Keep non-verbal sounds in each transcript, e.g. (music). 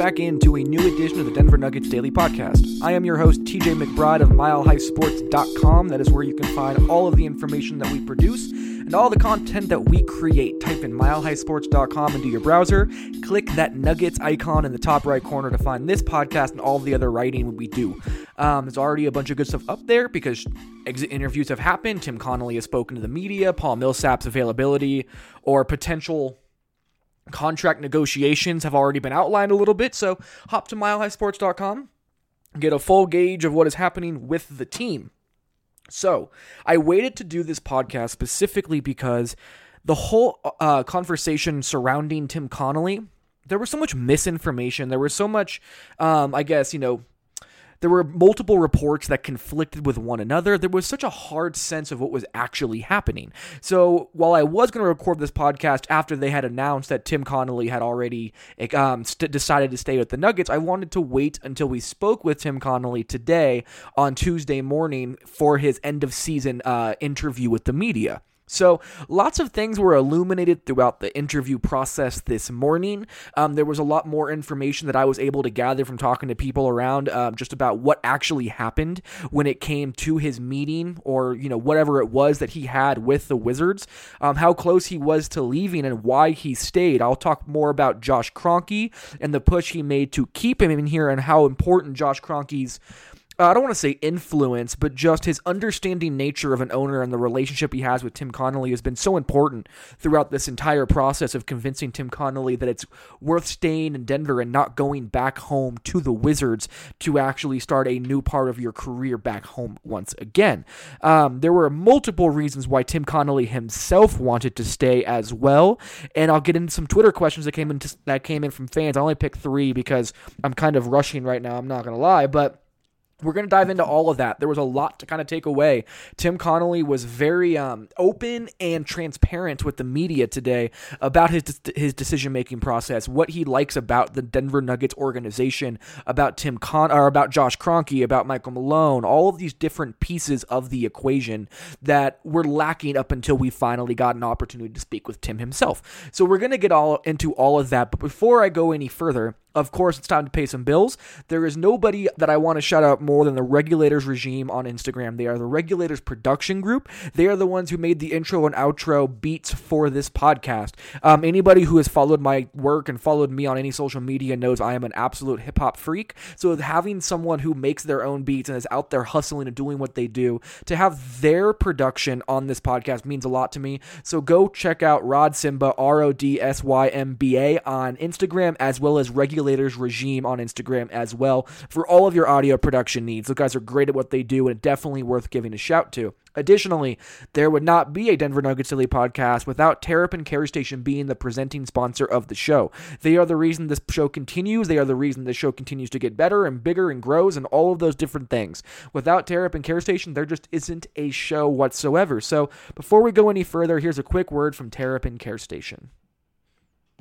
back into a new edition of the Denver Nuggets Daily Podcast. I am your host, TJ McBride of MileHighSports.com. That is where you can find all of the information that we produce and all the content that we create. Type in MileHighSports.com into your browser, click that Nuggets icon in the top right corner to find this podcast and all the other writing we do. Um, there's already a bunch of good stuff up there because exit interviews have happened. Tim Connelly has spoken to the media, Paul Millsap's availability or potential contract negotiations have already been outlined a little bit. So hop to milehighsports.com, get a full gauge of what is happening with the team. So I waited to do this podcast specifically because the whole uh, conversation surrounding Tim Connelly, there was so much misinformation. There was so much, um, I guess, you know, there were multiple reports that conflicted with one another. There was such a hard sense of what was actually happening. So while I was going to record this podcast after they had announced that Tim Connelly had already um, st- decided to stay with the Nuggets, I wanted to wait until we spoke with Tim Connelly today on Tuesday morning for his end of season uh, interview with the media. So, lots of things were illuminated throughout the interview process this morning. Um, there was a lot more information that I was able to gather from talking to people around um, just about what actually happened when it came to his meeting or, you know, whatever it was that he had with the Wizards, um, how close he was to leaving and why he stayed. I'll talk more about Josh Kroenke and the push he made to keep him in here and how important Josh Kroenke's uh, I don't want to say influence, but just his understanding nature of an owner and the relationship he has with Tim Connelly has been so important throughout this entire process of convincing Tim Connelly that it's worth staying in Denver and not going back home to the Wizards to actually start a new part of your career back home once again. Um, there were multiple reasons why Tim Connelly himself wanted to stay as well, and I'll get into some Twitter questions that came in that came in from fans. I only picked three because I'm kind of rushing right now. I'm not gonna lie, but we're going to dive into all of that. There was a lot to kind of take away. Tim Connelly was very um, open and transparent with the media today about his his decision making process, what he likes about the Denver Nuggets organization, about Tim Con or about Josh Kroenke, about Michael Malone, all of these different pieces of the equation that were lacking up until we finally got an opportunity to speak with Tim himself. So we're going to get all into all of that, but before I go any further, of course, it's time to pay some bills. There is nobody that I want to shout out more than the Regulators regime on Instagram. They are the Regulators production group. They are the ones who made the intro and outro beats for this podcast. Um, anybody who has followed my work and followed me on any social media knows I am an absolute hip hop freak. So having someone who makes their own beats and is out there hustling and doing what they do to have their production on this podcast means a lot to me. So go check out Rod Simba R O D S Y M B A on Instagram as well as Regulators Regime on Instagram as well for all of your audio production needs. Those guys are great at what they do and definitely worth giving a shout to. Additionally, there would not be a Denver Nuggets Daily podcast without Terrapin Care Station being the presenting sponsor of the show. They are the reason this show continues. They are the reason the show continues to get better and bigger and grows and all of those different things. Without Terrapin Care Station, there just isn't a show whatsoever. So before we go any further, here's a quick word from Terrapin Care Station.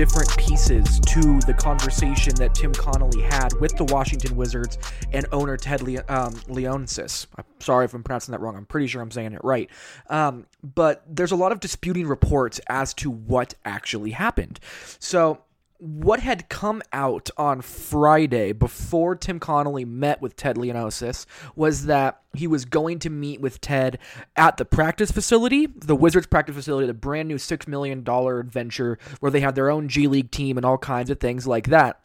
different pieces to the conversation that Tim Connelly had with the Washington Wizards and owner Ted Le- um, Leonsis. I'm sorry if I'm pronouncing that wrong. I'm pretty sure I'm saying it right. Um, but there's a lot of disputing reports as to what actually happened. So what had come out on Friday before Tim Connelly met with Ted Leonsis was that he was going to meet with Ted at the practice facility, the Wizards practice facility, the brand new $6 million venture where they have their own G League team and all kinds of things like that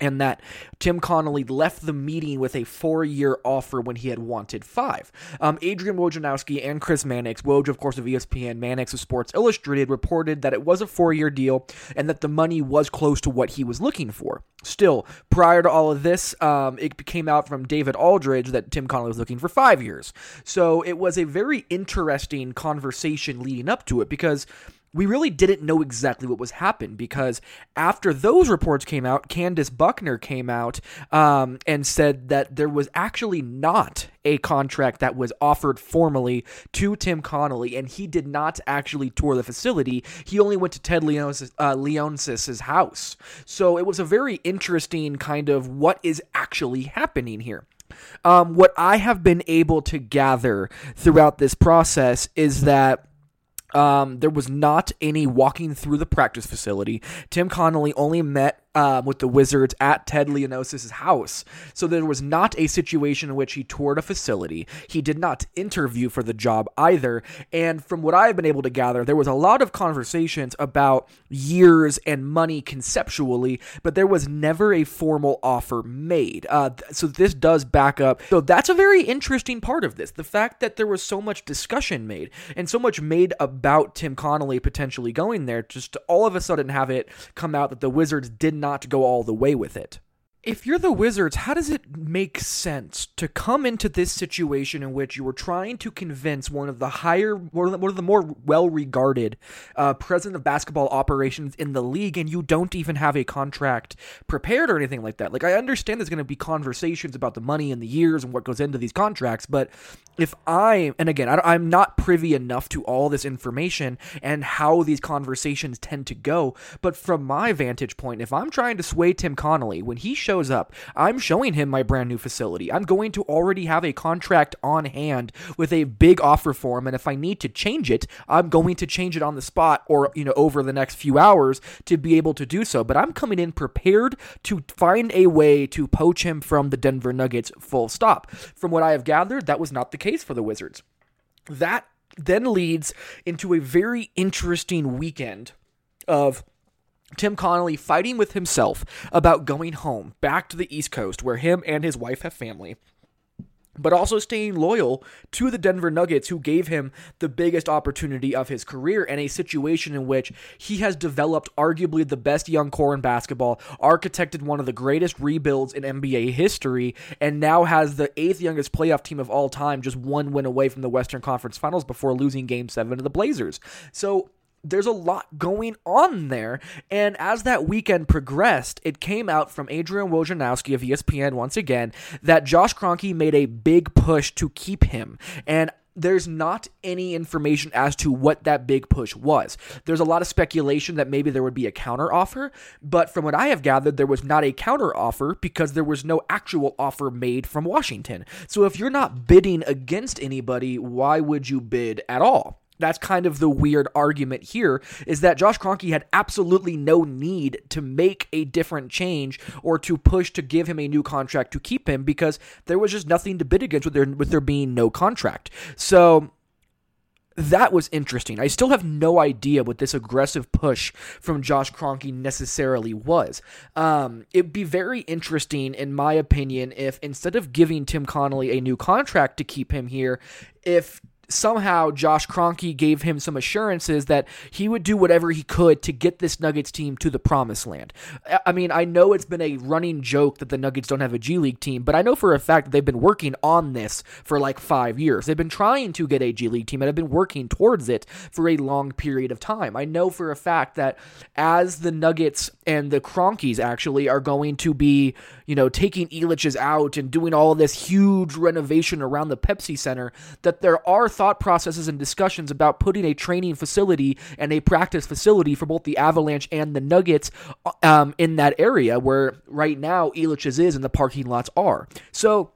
and that Tim Connelly left the meeting with a four-year offer when he had wanted five. Um, Adrian Wojnarowski and Chris Mannix, Woj, of course, of ESPN, Mannix of Sports Illustrated, reported that it was a four-year deal and that the money was close to what he was looking for. Still, prior to all of this, um, it came out from David Aldridge that Tim Connelly was looking for five years. So it was a very interesting conversation leading up to it because – we really didn't know exactly what was happening because after those reports came out, Candace Buckner came out um, and said that there was actually not a contract that was offered formally to Tim Connelly, and he did not actually tour the facility. He only went to Ted Leonsis, uh, house. So it was a very interesting kind of what is actually happening here. Um, what I have been able to gather throughout this process is that um, there was not any walking through the practice facility. Tim Connelly only met um, with the Wizards at Ted Leonsis' house. So there was not a situation in which he toured a facility. He did not interview for the job either. And from what I've been able to gather, there was a lot of conversations about years and money conceptually, but there was never a formal offer made. Uh, so this does back up. So that's a very interesting part of this. The fact that there was so much discussion made and so much made about Tim Connelly potentially going there, just to all of a sudden have it come out that the Wizards didn't not go all the way with it if you're the Wizards, how does it make sense to come into this situation in which you were trying to convince one of the higher, one of the more well regarded uh, president of basketball operations in the league, and you don't even have a contract prepared or anything like that? Like, I understand there's going to be conversations about the money and the years and what goes into these contracts, but if I, and again, I, I'm not privy enough to all this information and how these conversations tend to go, but from my vantage point, if I'm trying to sway Tim Connelly when he shows up, I'm showing him my brand new facility. I'm going to already have a contract on hand with a big offer form. And if I need to change it, I'm going to change it on the spot or, you know, over the next few hours to be able to do so. But I'm coming in prepared to find a way to poach him from the Denver Nuggets full stop. From what I have gathered, that was not the case for the Wizards. That then leads into a very interesting weekend of Tim Connelly fighting with himself about going home back to the East Coast where him and his wife have family but also staying loyal to the Denver Nuggets, who gave him the biggest opportunity of his career and a situation in which he has developed arguably the best young core in basketball, architected one of the greatest rebuilds in NBA history, and now has the eighth youngest playoff team of all time, just one win away from the Western Conference Finals before losing game seven to the Blazers. So there's a lot going on there. And as that weekend progressed, it came out from Adrian Wojnarowski of ESPN once again that Josh Kroenke made a big push to keep him. And there's not any information as to what that big push was. There's a lot of speculation that maybe there would be a counter offer, but from what I have gathered, there was not a counter offer because there was no actual offer made from Washington. So if you're not bidding against anybody, why would you bid at all? That's kind of the weird argument here is that Josh Kroenke had absolutely no need to make a different change or to push to give him a new contract to keep him because there was just nothing to bid against with there with there being no contract. So that was interesting. I still have no idea what this aggressive push from Josh Kroenke necessarily was. Um, it'd be very interesting, in my opinion, if instead of giving Tim Connelly a new contract to keep him here, if somehow Josh Kroenke gave him some assurances that he would do whatever he could to get this Nuggets team to the promised land. I mean, I know it's been a running joke that the Nuggets don't have a G League team, but I know for a fact that they've been working on this for like five years. They've been trying to get a G League team and have been working towards it for a long period of time. I know for a fact that as the Nuggets and the Kroenkes actually are going to be, you know, taking Elitch's out and doing all this huge renovation around the Pepsi Center, that there are thought processes and discussions about putting a training facility and a practice facility for both the Avalanche and the Nuggets um, in that area where right now Elitch's is and the parking lots are. So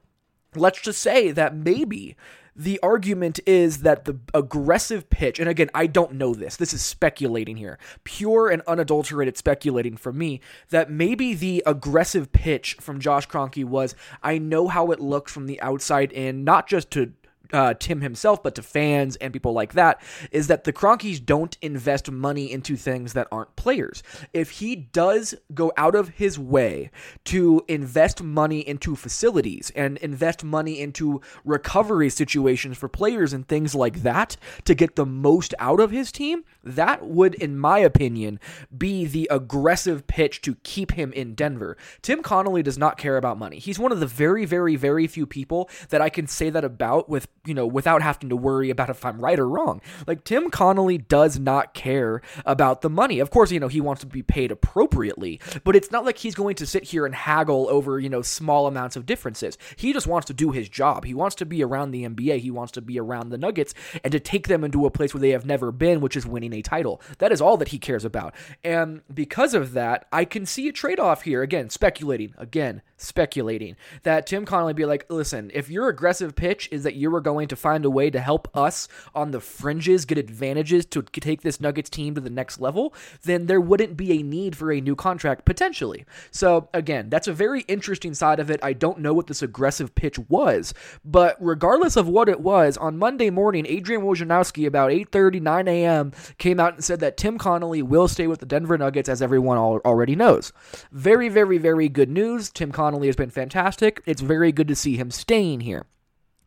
let's just say that maybe the argument is that the aggressive pitch, and again, I don't know this, this is speculating here, pure and unadulterated speculating from me, that maybe the aggressive pitch from Josh Kroenke was, I know how it looks from the outside in, not just to uh, Tim himself, but to fans and people like that, is that the Kroenkes don't invest money into things that aren't players. If he does go out of his way to invest money into facilities and invest money into recovery situations for players and things like that to get the most out of his team, that would, in my opinion, be the aggressive pitch to keep him in Denver. Tim Connelly does not care about money. He's one of the very, very, very few people that I can say that about with you know, without having to worry about if I'm right or wrong. Like Tim Connelly does not care about the money. Of course, you know, he wants to be paid appropriately, but it's not like he's going to sit here and haggle over, you know, small amounts of differences. He just wants to do his job. He wants to be around the NBA. He wants to be around the Nuggets and to take them into a place where they have never been, which is winning a title. That is all that he cares about. And because of that, I can see a trade off here. Again, speculating. Again, speculating. That Tim Connelly be like, listen, if your aggressive pitch is that you were going to find a way to help us on the fringes get advantages to take this Nuggets team to the next level, then there wouldn't be a need for a new contract potentially. So again, that's a very interesting side of it. I don't know what this aggressive pitch was, but regardless of what it was, on Monday morning, Adrian Wojnarowski about 8:30, 9 a.m. came out and said that Tim Connelly will stay with the Denver Nuggets, as everyone already knows. Very, very, very good news. Tim Connelly has been fantastic. It's very good to see him staying here.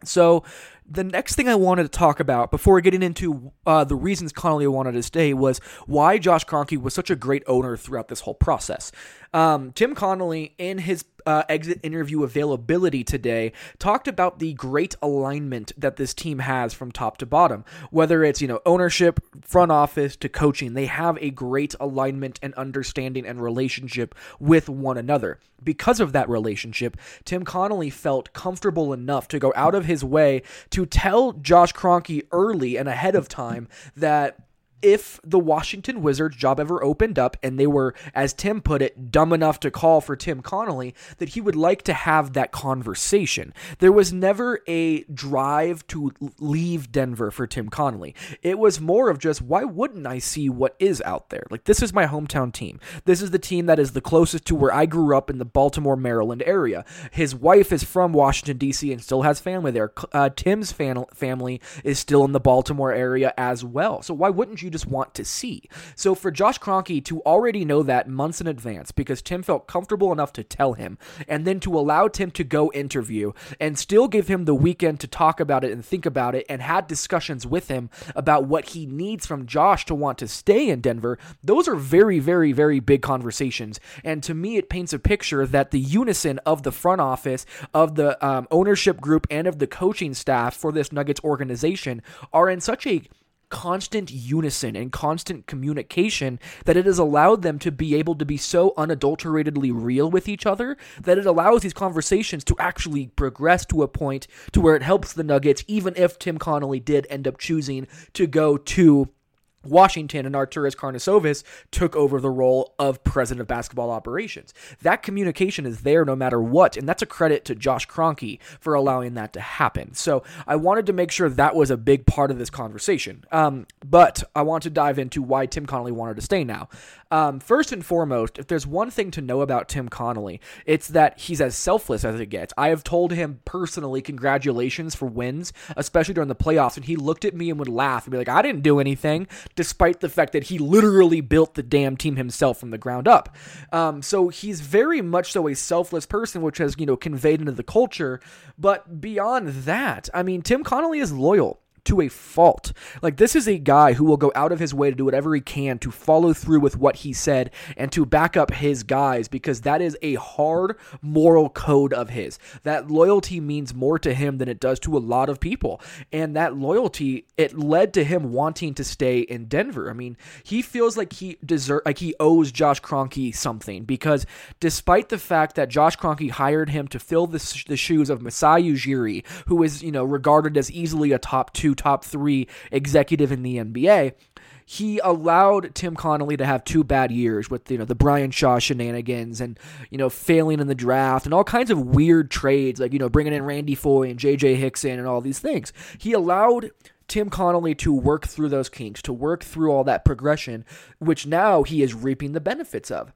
So, the next thing I wanted to talk about before getting into uh, the reasons Connelly wanted to stay was why Josh Kroenke was such a great owner throughout this whole process. Um, Tim Connelly, in his uh, exit interview availability today, talked about the great alignment that this team has from top to bottom. Whether it's you know ownership, front office to coaching, they have a great alignment and understanding and relationship with one another. Because of that relationship, Tim Connelly felt comfortable enough to go out of his way to tell Josh Kroenke early and ahead of time that if the Washington Wizards job ever opened up and they were, as Tim put it, dumb enough to call for Tim Connelly, that he would like to have that conversation. There was never a drive to leave Denver for Tim Connelly. It was more of just, why wouldn't I see what is out there? Like, this is my hometown team. This is the team that is the closest to where I grew up in the Baltimore, Maryland area. His wife is from Washington, D.C., and still has family there. Uh, Tim's fan- family is still in the Baltimore area as well. So, why wouldn't you? You just want to see. So for Josh Kroenke to already know that months in advance because Tim felt comfortable enough to tell him, and then to allow Tim to go interview and still give him the weekend to talk about it and think about it and had discussions with him about what he needs from Josh to want to stay in Denver, those are very, very, very big conversations. And to me, it paints a picture that the unison of the front office, of the um, ownership group, and of the coaching staff for this Nuggets organization are in such a constant unison and constant communication that it has allowed them to be able to be so unadulteratedly real with each other that it allows these conversations to actually progress to a point to where it helps the Nuggets even if Tim Connelly did end up choosing to go to Washington and Arturas Karnisovas took over the role of president of basketball operations. That communication is there no matter what, and that's a credit to Josh Kroenke for allowing that to happen. So I wanted to make sure that was a big part of this conversation. Um, but I want to dive into why Tim Connelly wanted to stay now. Um, first and foremost, if there's one thing to know about Tim Connelly, it's that he's as selfless as it gets. I have told him personally, congratulations for wins, especially during the playoffs, and he looked at me and would laugh and be like, I didn't do anything, despite the fact that he literally built the damn team himself from the ground up. Um, so he's very much so a selfless person, which has, you know, conveyed into the culture. But beyond that, I mean, Tim Connelly is loyal to a fault. Like, this is a guy who will go out of his way to do whatever he can to follow through with what he said and to back up his guys because that is a hard moral code of his. That loyalty means more to him than it does to a lot of people. And that loyalty, it led to him wanting to stay in Denver. I mean, he feels like he deserve like he owes Josh Kroenke something because despite the fact that Josh Kroenke hired him to fill the, the shoes of Masai Ujiri, who is, you know, regarded as easily a top two top three executive in the NBA, he allowed Tim Connelly to have two bad years with you know the Brian Shaw shenanigans and you know failing in the draft and all kinds of weird trades like you know bringing in Randy Foye and J.J. Hickson and all these things. He allowed Tim Connelly to work through those kinks, to work through all that progression, which now he is reaping the benefits of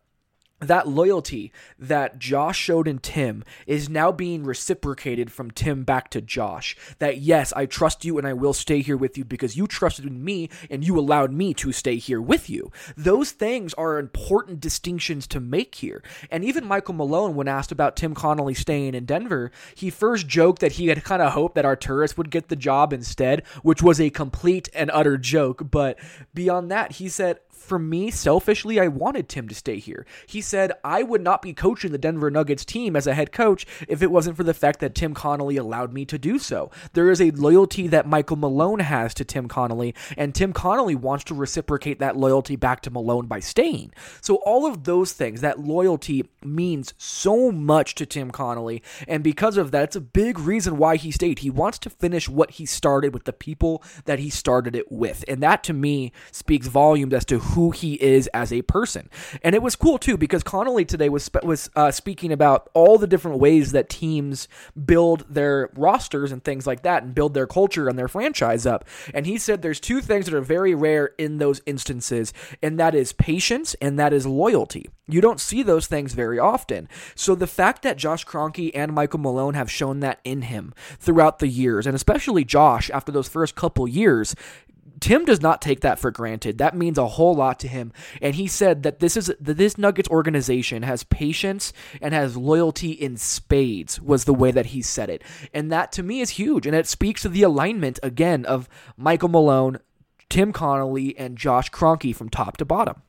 that loyalty that Josh showed in Tim is now being reciprocated from Tim back to Josh. That yes, I trust you and I will stay here with you because you trusted me and you allowed me to stay here with you. Those things are important distinctions to make here. And even Michael Malone, when asked about Tim Connelly staying in Denver, he first joked that he had kind of hoped that Arturas would get the job instead, which was a complete and utter joke. But beyond that, he said, for me, selfishly, I wanted Tim to stay here. He said, I would not be coaching the Denver Nuggets team as a head coach if it wasn't for the fact that Tim Connelly allowed me to do so. There is a loyalty that Michael Malone has to Tim Connelly, and Tim Connelly wants to reciprocate that loyalty back to Malone by staying. So, all of those things, that loyalty means so much to Tim Connelly, and because of that, it's a big reason why he stayed. He wants to finish what he started with the people that he started it with. And that to me speaks volumes as to who he is as a person. And it was cool too because Connelly today was was uh, speaking about all the different ways that teams build their rosters and things like that and build their culture and their franchise up. And he said there's two things that are very rare in those instances, and that is patience and that is loyalty. You don't see those things very often. So the fact that Josh Kroenke and Michael Malone have shown that in him throughout the years, and especially Josh after those first couple years, Tim does not take that for granted. That means a whole lot to him. And he said that this is that this Nuggets organization has patience and has loyalty in spades was the way that he said it. And that to me is huge and it speaks to the alignment again of Michael Malone, Tim Connelly and Josh Kroenke from top to bottom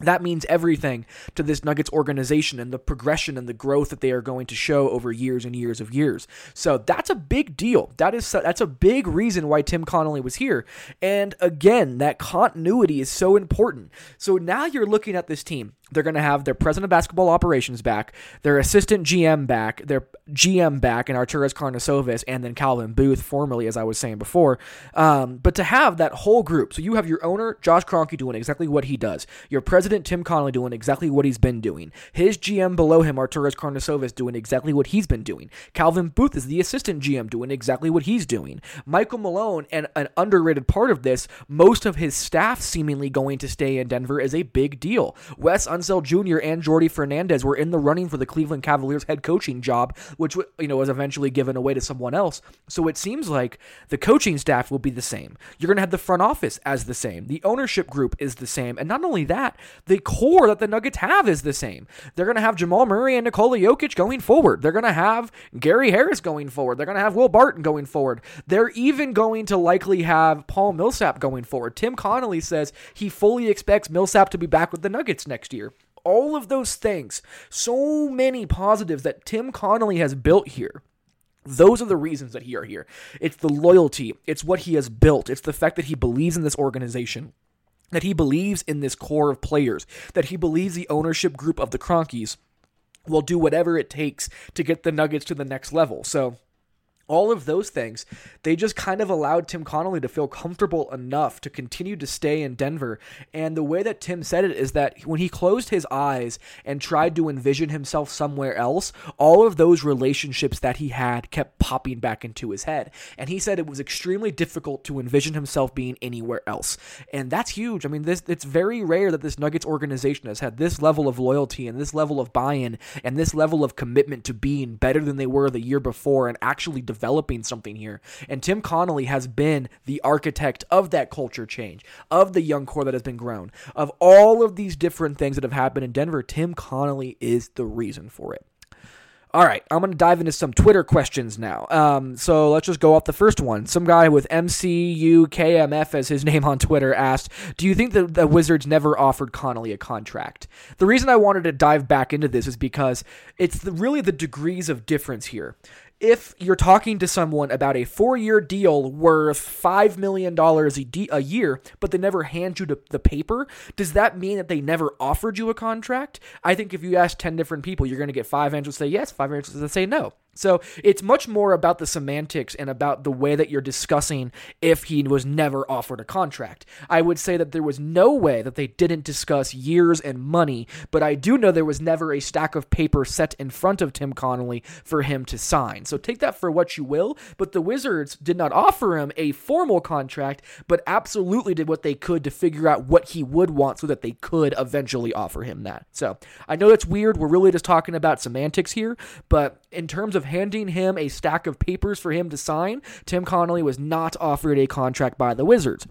that means everything to this Nuggets organization and the progression and the growth that they are going to show over years and years of years. So that's a big deal. That is that's a big reason why Tim Connelly was here. And again, that continuity is so important. So now you're looking at this team. They're going to have their president of basketball operations back, their assistant GM back, their GM back, and Arturas Karnisovas, and then Calvin Booth, formerly, as I was saying before. Um, but to have that whole group, so you have your owner, Josh Kroenke, doing exactly what he does, your president, Tim Connelly, doing exactly what he's been doing, his GM below him, Arturas Karnisovas, doing exactly what he's been doing, Calvin Booth is the assistant GM, doing exactly what he's doing, Michael Malone, and an underrated part of this, most of his staff seemingly going to stay in Denver is a big deal. Wes Unseld Jr. and Jordi Fernandez were in the running for the Cleveland Cavaliers head coaching job, which you know was eventually given away to someone else. So it seems like the coaching staff will be the same. You're going to have the front office as the same. The ownership group is the same, and not only that, the core that the Nuggets have is the same. They're going to have Jamal Murray and Nikola Jokic going forward. They're going to have Gary Harris going forward. They're going to have Will Barton going forward. They're even going to likely have Paul Millsap going forward. Tim Connelly says he fully expects Millsap to be back with the Nuggets next year all of those things, so many positives that Tim Connelly has built here. Those are the reasons that he are here. It's the loyalty, it's what he has built, it's the fact that he believes in this organization, that he believes in this core of players, that he believes the ownership group of the Kroenkes will do whatever it takes to get the Nuggets to the next level. So, all of those things, they just kind of allowed Tim Connelly to feel comfortable enough to continue to stay in Denver. And the way that Tim said it is that when he closed his eyes and tried to envision himself somewhere else, all of those relationships that he had kept popping back into his head. And he said it was extremely difficult to envision himself being anywhere else. And that's huge. I mean, this it's very rare that this Nuggets organization has had this level of loyalty and this level of buy-in and this level of commitment to being better than they were the year before and actually developing something here. And Tim Connelly has been the architect of that culture change, of the young core that has been grown, of all of these different things that have happened in Denver. Tim Connelly is the reason for it. All right, I'm going to dive into some Twitter questions now. Um, so let's just go off the first one. Some guy with MCUKMF as his (laughs) name on Twitter asked, Do you think that the Wizards never offered Connelly a contract? The reason I wanted to dive back into this is because it's the, really the degrees of difference here if you're talking to someone about a four year deal worth $5 million a, year, but they never hand you the paper, does that mean that they never offered you a contract? I think if you ask 10 different people, you're going to get five answers that say yes, five answers that say no. So it's much more about the semantics and about the way that you're discussing if he was never offered a contract. I would say that there was no way that they didn't discuss years and money, but I do know there was never a stack of paper set in front of Tim Connelly for him to sign. So take that for what you will, but the Wizards did not offer him a formal contract, but absolutely did what they could to figure out what he would want so that they could eventually offer him that. So I know that's weird. We're really just talking about semantics here, but in terms of handing him a stack of papers for him to sign, Tim Connelly was not offered a contract by the Wizards.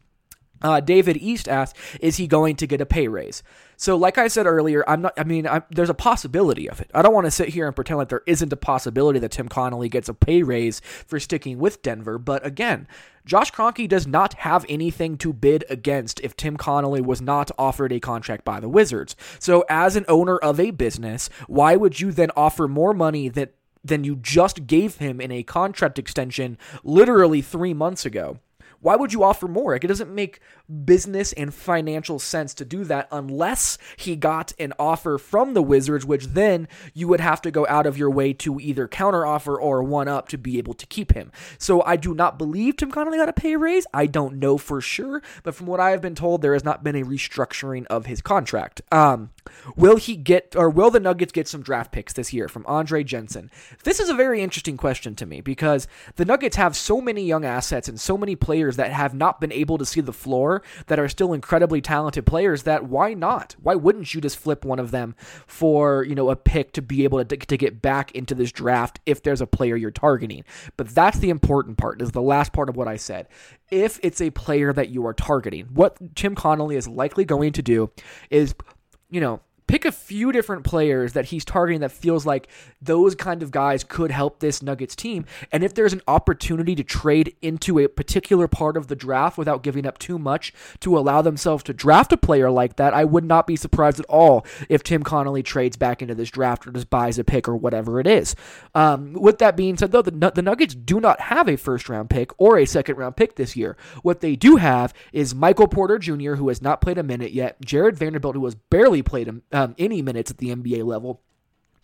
Uh, David East asked, "Is he going to get a pay raise?" So, like I said earlier, I'm not. I mean, I'm, there's a possibility of it. I don't want to sit here and pretend like there isn't a possibility that Tim Connelly gets a pay raise for sticking with Denver. But again, Josh Kroenke does not have anything to bid against if Tim Connelly was not offered a contract by the Wizards. So, as an owner of a business, why would you then offer more money that than you just gave him in a contract extension literally three months ago. Why would you offer more? Like, it doesn't make business and financial sense to do that unless he got an offer from the Wizards, which then you would have to go out of your way to either counteroffer or one up to be able to keep him. So I do not believe Tim Connelly got a pay raise. I don't know for sure, but from what I have been told, there has not been a restructuring of his contract. Um, will he get or will the Nuggets get some draft picks this year from Andre Jensen? This is a very interesting question to me because the Nuggets have so many young assets and so many players that have not been able to see the floor that are still incredibly talented players that why not? Why wouldn't you just flip one of them for, you know, a pick to be able to, to get back into this draft if there's a player you're targeting? But that's the important part, is the last part of what I said. If it's a player that you are targeting, what Tim Connelly is likely going to do is, you know, pick a few different players that he's targeting that feels like those kind of guys could help this Nuggets team. And if there's an opportunity to trade into a particular part of the draft without giving up too much to allow themselves to draft a player like that, I would not be surprised at all if Tim Connelly trades back into this draft or just buys a pick or whatever it is. Um, with that being said, though, the, the Nuggets do not have a first round pick or a second round pick this year. What they do have is Michael Porter Jr., who has not played a minute yet, Jarred Vanderbilt, who has barely played a, um, any minutes at the NBA level.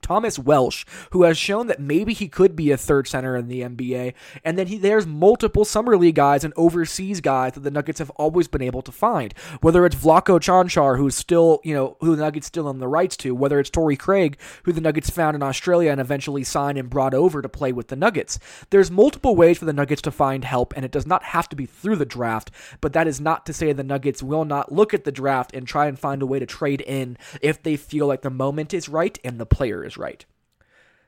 Thomas Welsh, who has shown that maybe he could be a third center in the NBA, and then he, there's multiple summer league guys and overseas guys that the Nuggets have always been able to find. Whether it's Vlatko Cancar, who's still, you know, who the Nuggets still own the rights to, whether it's Torrey Craig, who the Nuggets found in Australia and eventually signed and brought over to play with the Nuggets. There's multiple ways for the Nuggets to find help, and it does not have to be through the draft, but that is not to say the Nuggets will not look at the draft and try and find a way to trade in if they feel like the moment is right and the player is is right.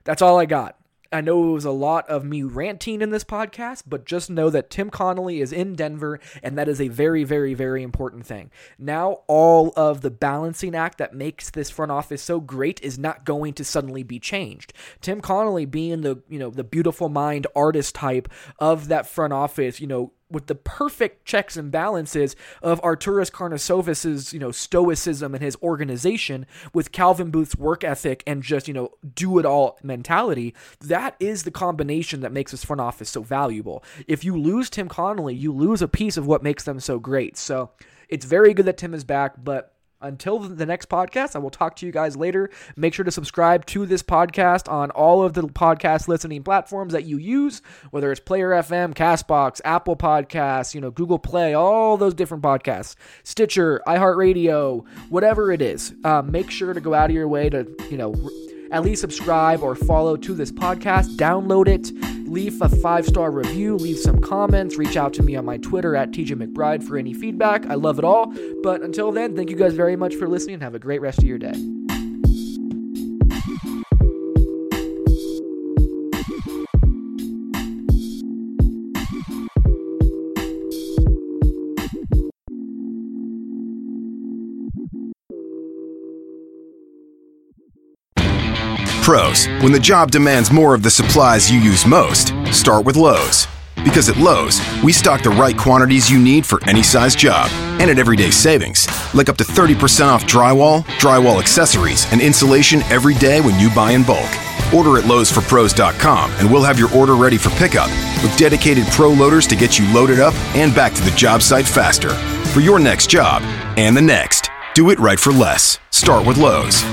That's all I got. I know it was a lot of me ranting in this podcast, but just know that Tim Connelly is in Denver, and that is a very, very, very important thing. Now, all of the balancing act that makes this front office so great is not going to suddenly be changed. Tim Connelly being the, you know, the beautiful mind artist type of that front office, you know, with the perfect checks and balances of Arturas Karnisovas's, you know, stoicism and his organization with Calvin Booth's work ethic and just, you know, do it all mentality, that is the combination that makes this front office so valuable. If you lose Tim Connelly, you lose a piece of what makes them so great. So it's very good that Tim is back, but until the next podcast, I will talk to you guys later. Make sure to subscribe to this podcast on all of the podcast listening platforms that you use, whether it's Player FM, Castbox, Apple Podcasts, you know, Google Play, all those different podcasts, Stitcher, iHeartRadio, whatever it is. Um, make sure to go out of your way to, you know, at least subscribe or follow to this podcast. Download it, leave a five star review, leave some comments, reach out to me on my Twitter at TJ McBride for any feedback. I love it all. But until then, thank you guys very much for listening and have a great rest of your day. Pros, when the job demands more of the supplies you use most, start with Lowe's. Because at Lowe's, we stock the right quantities you need for any size job and at everyday savings, like up to 30% off drywall, drywall accessories, and insulation every day when you buy in bulk. Order at Lowe'sForPros.com and we'll have your order ready for pickup with dedicated pro loaders to get you loaded up and back to the job site faster. For your next job and the next, do it right for less. Start with Lowe's.